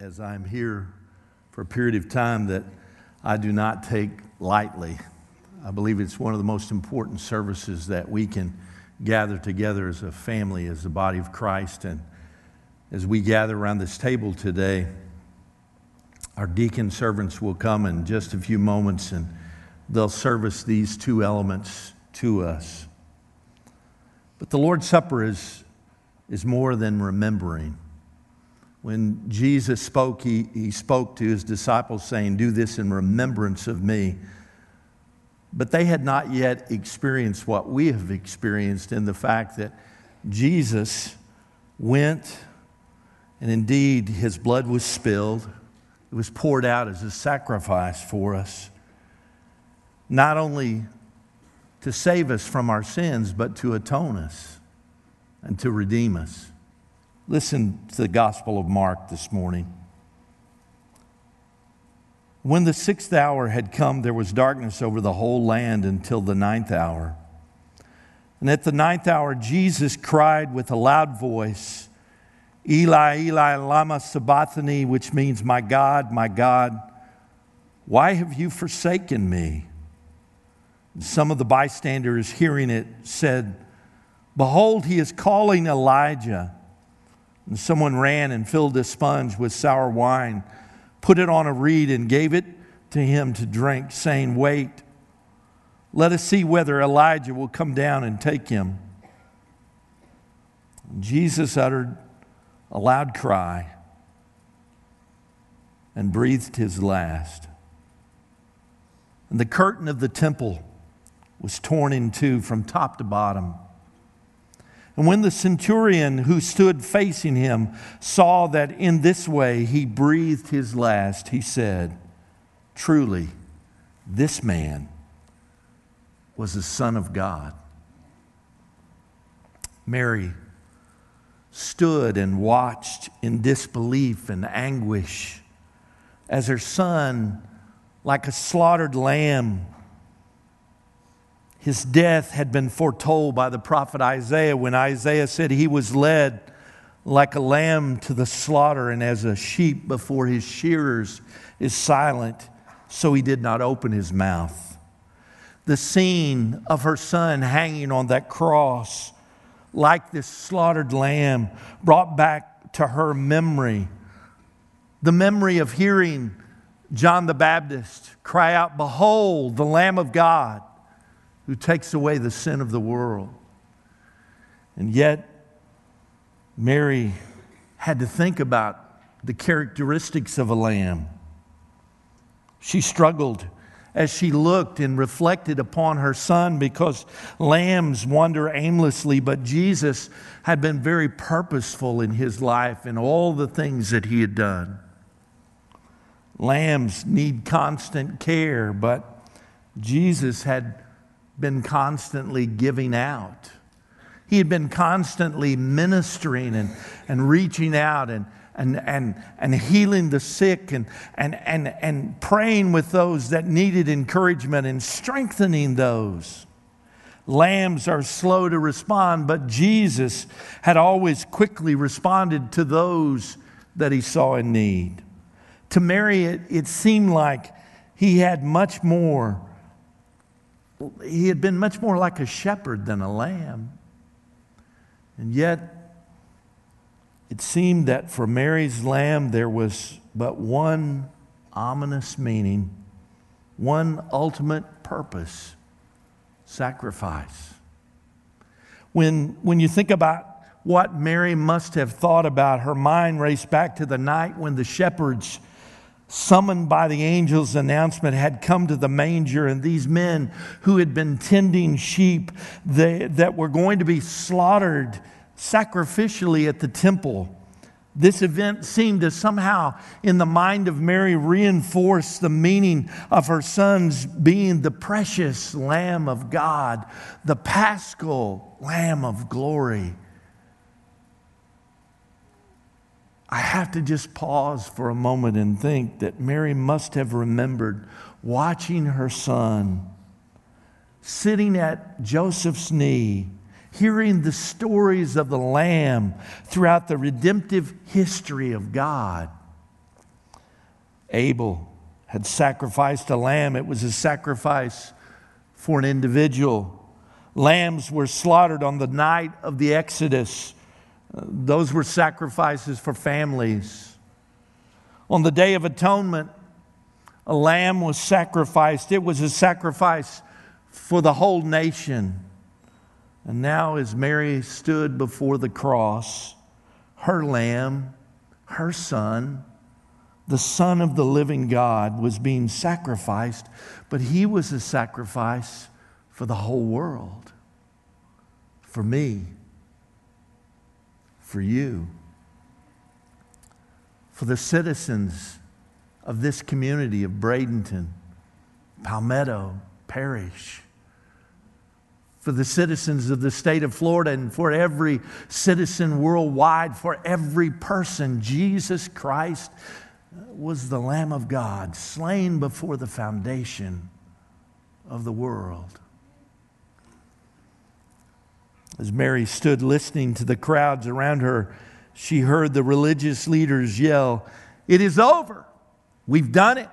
as I'm here for a period of time that I do not take lightly. I believe it's one of the most important services that we can gather together as a family, as the body of Christ. And as we gather around this table today, our deacon servants will come in just a few moments and they'll service these two elements to us. But the Lord's Supper is, is more than remembering. When Jesus spoke, he, he spoke to his disciples saying, Do this in remembrance of me. But they had not yet experienced what we have experienced in the fact that Jesus went and indeed his blood was spilled. It was poured out as a sacrifice for us, not only to save us from our sins, but to atone us and to redeem us. Listen to the Gospel of Mark this morning. When the sixth hour had come, there was darkness over the whole land until the ninth hour. And at the ninth hour, Jesus cried with a loud voice, Eli, Eli, Lama Sabachthani, which means, My God, my God, why have you forsaken me? Some of the bystanders hearing it said, Behold, he is calling Elijah. And someone ran and filled a sponge with sour wine, put it on a reed, and gave it to him to drink, saying, Wait, let us see whether Elijah will come down and take him. And Jesus uttered a loud cry and breathed his last. And the curtain of the temple was torn in two from top to bottom. And when the centurion who stood facing him saw that in this way he breathed his last, he said, Truly, this man was the Son of God. Mary stood and watched in disbelief and anguish as her son, like a slaughtered lamb, his death had been foretold by the prophet Isaiah when Isaiah said he was led like a lamb to the slaughter, and as a sheep before his shearers is silent, so he did not open his mouth. The scene of her son hanging on that cross, like this slaughtered lamb, brought back to her memory the memory of hearing John the Baptist cry out, Behold, the Lamb of God who takes away the sin of the world. And yet, Mary had to think about the characteristics of a lamb. She struggled as she looked and reflected upon her son because lambs wander aimlessly, but Jesus had been very purposeful in his life and all the things that he had done. Lambs need constant care, but Jesus had been constantly giving out. He had been constantly ministering and, and reaching out and, and, and, and healing the sick and, and, and, and praying with those that needed encouragement and strengthening those. Lambs are slow to respond, but Jesus had always quickly responded to those that he saw in need. To Mary, it, it seemed like he had much more he had been much more like a shepherd than a lamb. And yet, it seemed that for Mary's lamb there was but one ominous meaning, one ultimate purpose sacrifice. When, when you think about what Mary must have thought about, her mind raced back to the night when the shepherds summoned by the angel's announcement, had come to the manger, and these men who had been tending sheep they, that were going to be slaughtered sacrificially at the temple. This event seemed to somehow, in the mind of Mary, reinforce the meaning of her son's being the precious Lamb of God, the paschal Lamb of glory. I have to just pause for a moment and think that Mary must have remembered watching her son sitting at Joseph's knee, hearing the stories of the Lamb throughout the redemptive history of God. Abel had sacrificed a lamb, it was a sacrifice for an individual. Lambs were slaughtered on the night of the Exodus. Those were sacrifices for families. On the Day of Atonement, a lamb was sacrificed. It was a sacrifice for the whole nation. And now, as Mary stood before the cross, her lamb, her son, the Son of the living God, was being sacrificed, but he was a sacrifice for the whole world, for me, for you, for the citizens of this community of Bradenton, Palmetto Parish, for the citizens of the state of Florida, and for every citizen worldwide, for every person. Jesus Christ was the Lamb of God, slain before the foundation of the world. As Mary stood listening to the crowds around her, she heard the religious leaders yell, It is over. We've done it.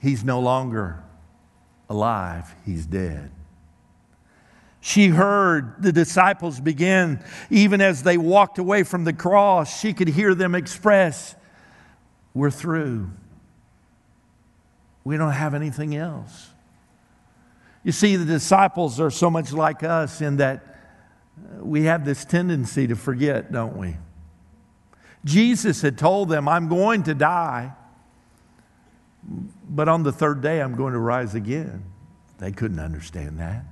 He's no longer alive, he's dead. She heard the disciples begin, even as they walked away from the cross, she could hear them express, We're through. We don't have anything else. You see, the disciples are so much like us in that uh, we have this tendency to forget, don't we? Jesus had told them, I'm going to die, but on the third day I'm going to rise again. They couldn't understand that.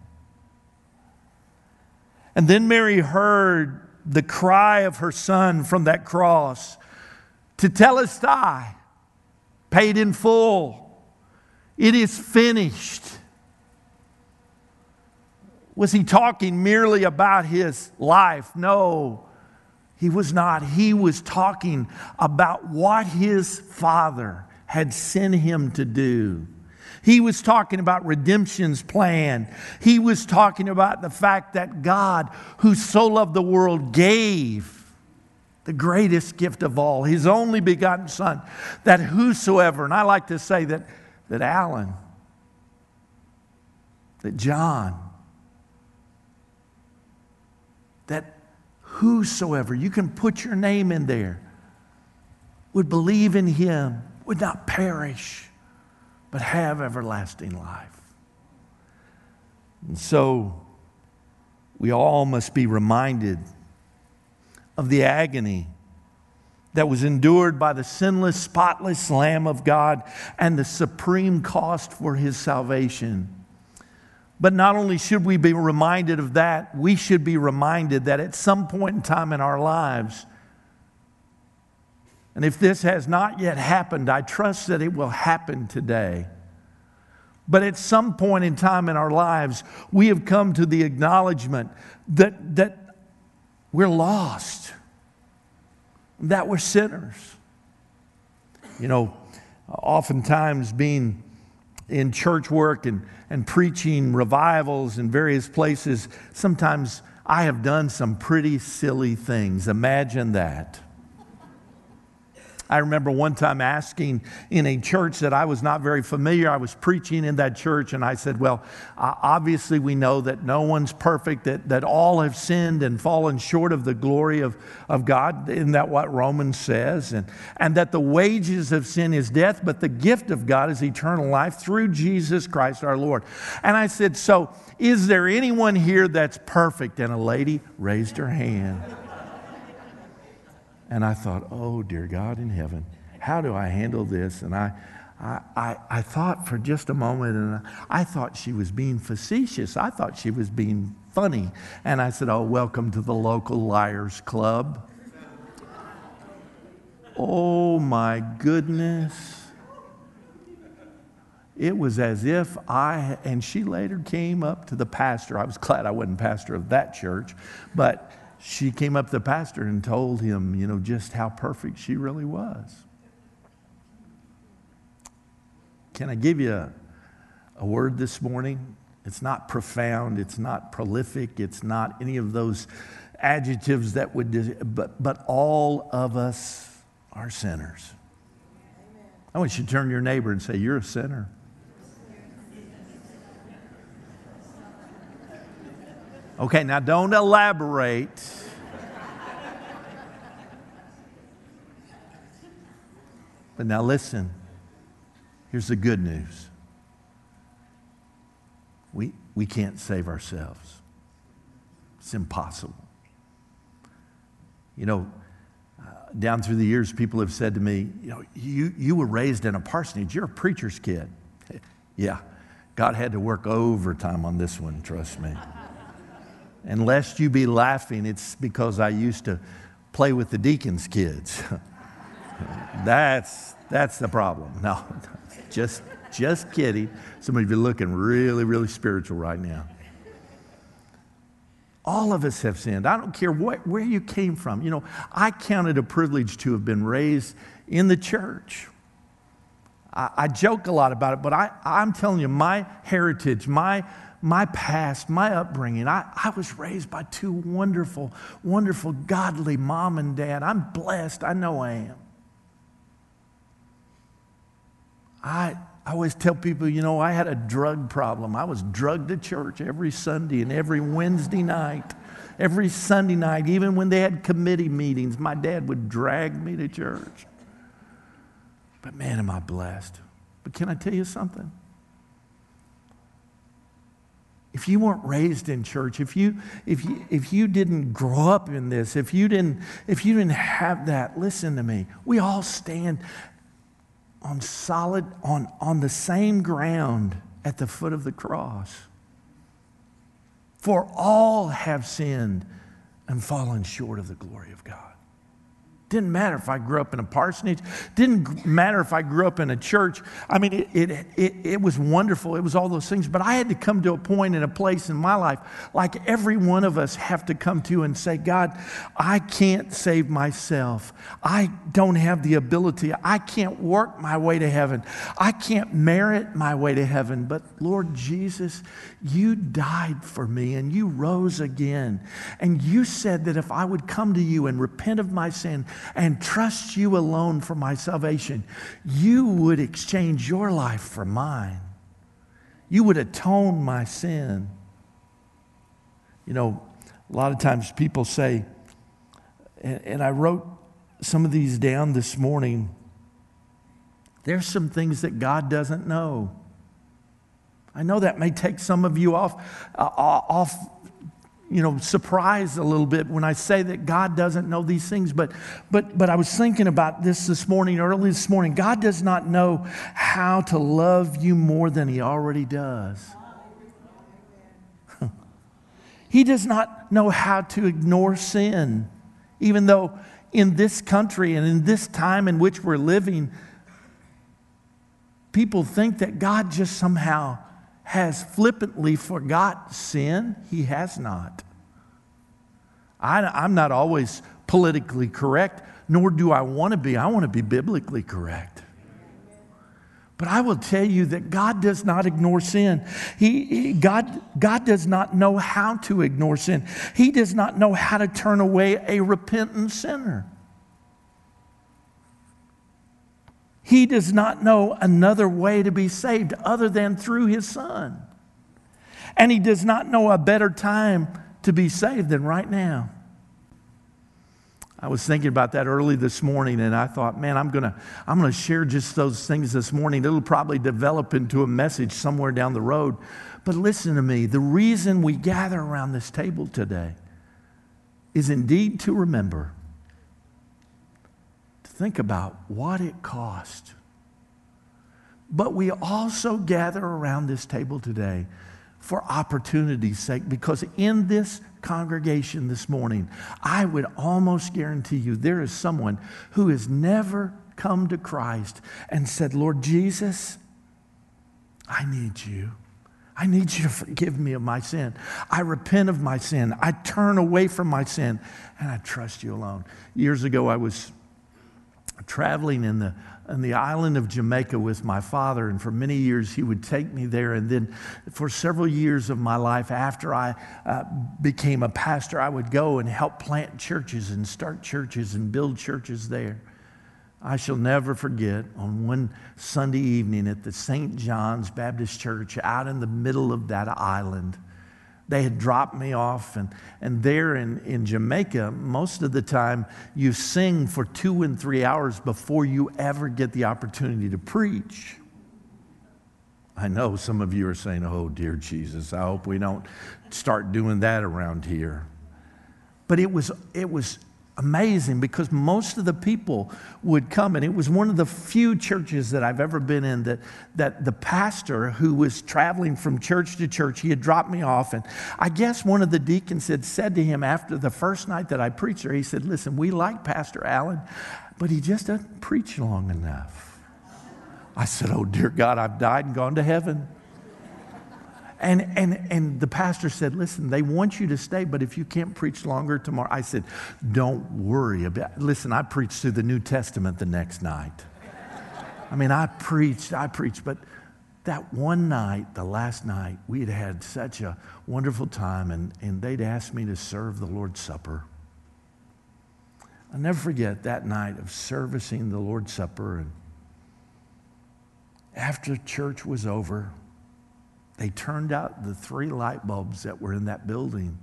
And then Mary heard the cry of her son from that cross to tetelestai, paid in full. It is finished. Was he talking merely about his life? No, he was not. He was talking about what his father had sent him to do. He was talking about redemption's plan. He was talking about the fact that God, who so loved the world, gave the greatest gift of all, his only begotten Son, that whosoever, and I like to say that, that Alan, that John, that whosoever, you can put your name in there, would believe in him, would not perish, but have everlasting life. And so we all must be reminded of the agony that was endured by the sinless, spotless Lamb of God and the supreme cost for his salvation. But not only should we be reminded of that, we should be reminded that at some point in time in our lives, and if this has not yet happened, I trust that it will happen today. But at some point in time in our lives, we have come to the acknowledgement that, that we're lost, that we're sinners. You know, oftentimes being in church work and, and preaching revivals in various places, sometimes I have done some pretty silly things. Imagine that. I remember one time asking in a church that I was not very familiar. I was preaching in that church, and I said, Well, obviously, we know that no one's perfect, that, that all have sinned and fallen short of the glory of, of God. Isn't that what Romans says? And, and that the wages of sin is death, but the gift of God is eternal life through Jesus Christ our Lord. And I said, So, is there anyone here that's perfect? And a lady raised her hand. And I thought, oh, dear God in heaven, how do I handle this? And I, I, I, I thought for just a moment, and I thought she was being facetious. I thought she was being funny. And I said, oh, welcome to the local Liars Club. oh, my goodness. It was as if I, and she later came up to the pastor. I was glad I wasn't pastor of that church, but she came up to the pastor and told him, you know, just how perfect she really was. Can I give you a, a word this morning? It's not profound, it's not prolific, it's not any of those adjectives that would, but, but all of us are sinners. I want you to turn to your neighbor and say, You're a sinner. Okay, now don't elaborate. But now listen. Here's the good news. We, we can't save ourselves. It's impossible. You know, uh, down through the years, people have said to me, you know, you, you were raised in a parsonage. You're a preacher's kid. yeah, God had to work overtime on this one, trust me. And lest you be laughing, it's because I used to play with the deacon's kids. that's, that's the problem. No, just, just kidding. Some of you are looking really, really spiritual right now. All of us have sinned. I don't care what, where you came from. You know, I count it a privilege to have been raised in the church. I, I joke a lot about it, but I, I'm telling you, my heritage, my, my past, my upbringing, I, I was raised by two wonderful, wonderful, godly mom and dad. I'm blessed. I know I am. I, I always tell people, you know, I had a drug problem. I was drugged to church every Sunday and every Wednesday night. Every Sunday night, even when they had committee meetings, my dad would drag me to church. But man, am I blessed. But can I tell you something? If you weren't raised in church, if you, if you, if you didn't grow up in this, if you, didn't, if you didn't have that, listen to me. We all stand on solid, on, on the same ground at the foot of the cross. For all have sinned and fallen short of the glory of God. Didn't matter if I grew up in a parsonage. Didn't matter if I grew up in a church. I mean, it, it, it, it, was wonderful. It was all those things. But I had to come to a point in a place in my life, like every one of us have to come to and say, God, I can't save myself. I don't have the ability. I can't work my way to heaven. I can't merit my way to heaven. But Lord Jesus, you died for me and you rose again. And you said that if I would come to you and repent of my sin, and trust you alone for my salvation, you would exchange your life for mine. You would atone my sin. You know, a lot of times people say, and, I wrote some of these down this morning. There's some things that God doesn't know. I know that may take some of you off, uh, off you know, surprised a little bit when I say that God doesn't know these things, but, but, but I was thinking about this this morning, early this morning. God does not know how to love you more than He already does. he does not know how to ignore sin, even though in this country and in this time in which we're living, people think that God just somehow has flippantly forgot sin. He has not. I, am not always politically correct, nor do I want to be. I want to be biblically correct. But I will tell you that God does not ignore sin. He, he, God, God does not know how to ignore sin. He does not know how to turn away a repentant sinner. He does not know another way to be saved other than through his son. And he does not know a better time to be saved than right now. I was thinking about that early this morning and I thought, man, I'm going to I'm to share just those things this morning. It'll probably develop into a message somewhere down the road. But listen to me, the reason we gather around this table today is indeed to remember think about what it cost. But we also gather around this table today for opportunity's sake because in this congregation this morning, I would almost guarantee you there is someone who has never come to Christ and said, Lord Jesus, I need you. I need you to forgive me of my sin. I repent of my sin. I turn away from my sin and I trust you alone. Years ago, I was traveling in the, in the island of Jamaica with my father, and for many years he would take me there. And then for several years of my life, after I uh, became a pastor, I would go and help plant churches and start churches and build churches there. I shall never forget on one Sunday evening at the St. John's Baptist Church out in the middle of that island. They had dropped me off, and, and there in, in Jamaica, most of the time you sing for two and three hours before you ever get the opportunity to preach. I know some of you are saying, Oh, dear Jesus, I hope we don't start doing that around here. But it was, it was amazing because most of the people would come and it was one of the few churches that i've ever been in that, that the pastor who was traveling from church to church he had dropped me off and i guess one of the deacons had said to him after the first night that i preached there he said listen we like pastor allen but he just doesn't preach long enough. I said oh dear god i've died and gone to heaven and, and, and the pastor said, Listen, they want you to stay, but if you can't preach longer tomorrow, I said, Don't worry about Listen, I preached through the New Testament the next night. I mean, I preached, I preached, but that one night, the last night, we had had such a wonderful time, and, and they'd asked me to serve the Lord's Supper. I'll never forget that night of servicing the Lord's Supper. And after church was over, they turned out the three light bulbs that were in that building,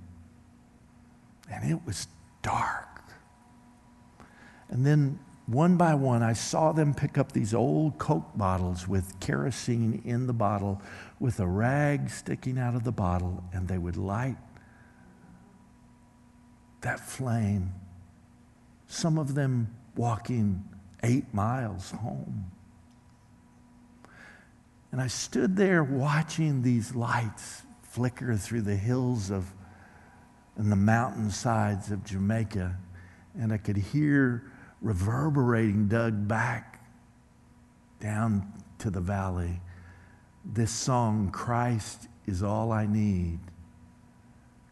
and it was dark. And then one by one, I saw them pick up these old Coke bottles with kerosene in the bottle, with a rag sticking out of the bottle, and they would light that flame. Some of them walking eight miles home. And I stood there watching these lights flicker through the hills of and the mountainsides of Jamaica. And I could hear reverberating Doug back down to the valley. This song, Christ is all I need.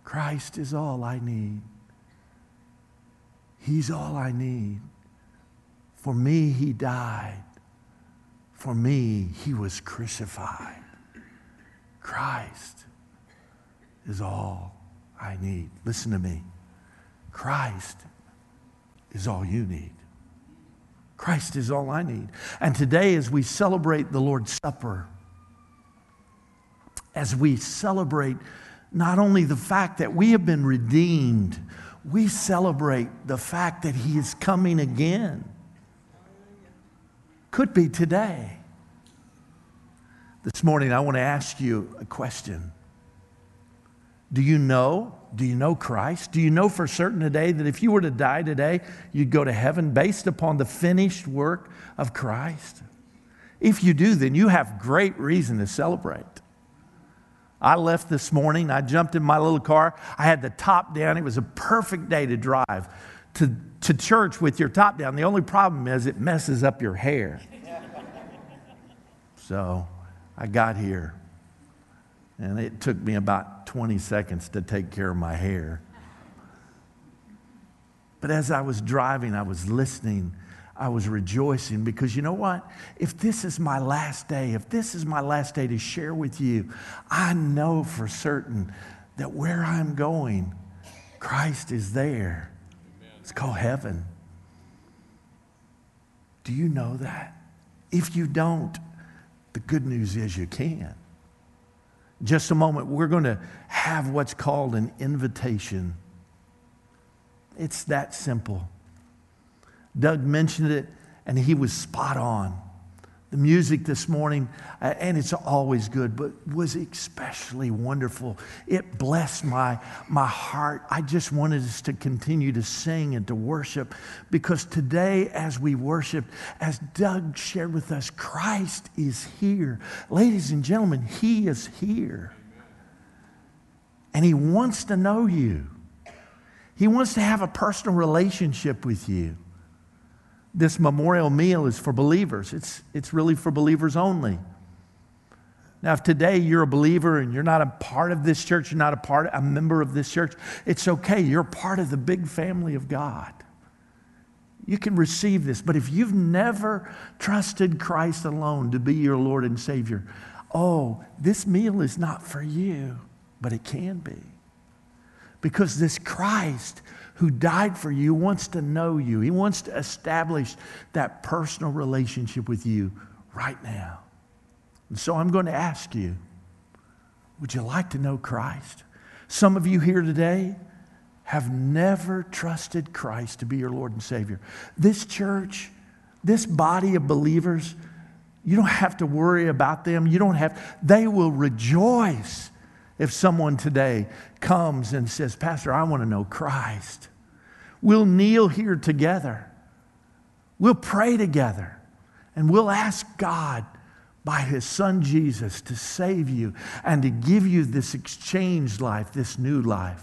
Christ is all I need. He's all I need. For me, He died. For me, he was crucified. Christ is all I need. Listen to me. Christ is all you need. Christ is all I need. And today, as we celebrate the Lord's Supper, as we celebrate not only the fact that we have been redeemed, we celebrate the fact that He is coming again. Could be today. This morning, I want to ask you a question. Do you know? Do you know Christ? Do you know for certain today that if you were to die today, you'd go to heaven based upon the finished work of Christ? If you do, then you have great reason to celebrate. I left this morning, I jumped in my little car, I had the top down. It was a perfect day to drive to, to church with your top down. The only problem is it messes up your hair. so I got here, and it took me about 20 seconds to take care of my hair. But as I was driving, I was listening. I was rejoicing because you know what? If this is my last day, if this is my last day to share with you, I know for certain that where I'm going, Christ is there. It's called heaven. Do you know that? If you don't, the good news is you can. Just a moment, we're going to have what's called an invitation. It's that simple. Doug mentioned it, and he was spot on. The music this morning, uh, and it's always good, but was especially wonderful. It blessed my, my heart. I just wanted us to continue to sing and to worship because today, as we worship, as Doug shared with us, Christ is here. Ladies and gentlemen, He is here. And He wants to know you, He wants to have a personal relationship with you this memorial meal is for believers. It's, it's really for believers only. Now, if today you're a believer and you're not a part of this church, you're not a part, a member of this church, it's okay. You're part of the big family of God. You can receive this. But if you've never trusted Christ alone to be your Lord and Savior, oh, this meal is not for you, but it can be. Because this Christ who died for you, wants to know you. He wants to establish that personal relationship with you right now. And so I'm going to ask you would you like to know Christ? Some of you here today have never trusted Christ to be your Lord and Savior. This church, this body of believers, you don't have to worry about them. You don't have, they will rejoice if someone today comes and says, Pastor, I want to know Christ. We'll kneel here together. We'll pray together. And we'll ask God by his son Jesus to save you and to give you this exchanged life, this new life.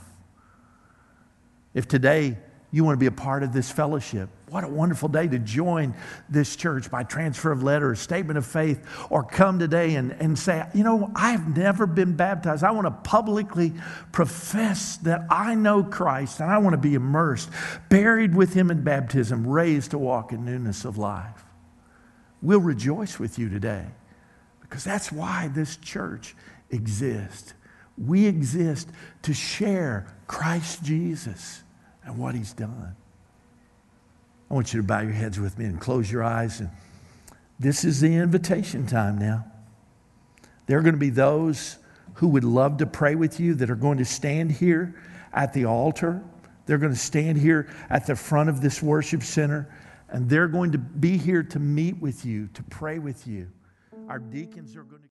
If today you want to be a part of this fellowship, what a wonderful day to join this church by transfer of letter, statement of faith, or come today and, and say, you know, I've never been baptized. I want to publicly profess that I know Christ and I want to be immersed, buried with him in baptism, raised to walk in newness of life. We'll rejoice with you today. Because that's why this church exists. We exist to share Christ Jesus and what he's done. I want you to bow your heads with me and close your eyes. And this is the invitation time now. There are going to be those who would love to pray with you that are going to stand here at the altar. They're going to stand here at the front of this worship center, and they're going to be here to meet with you, to pray with you. Our deacons are going to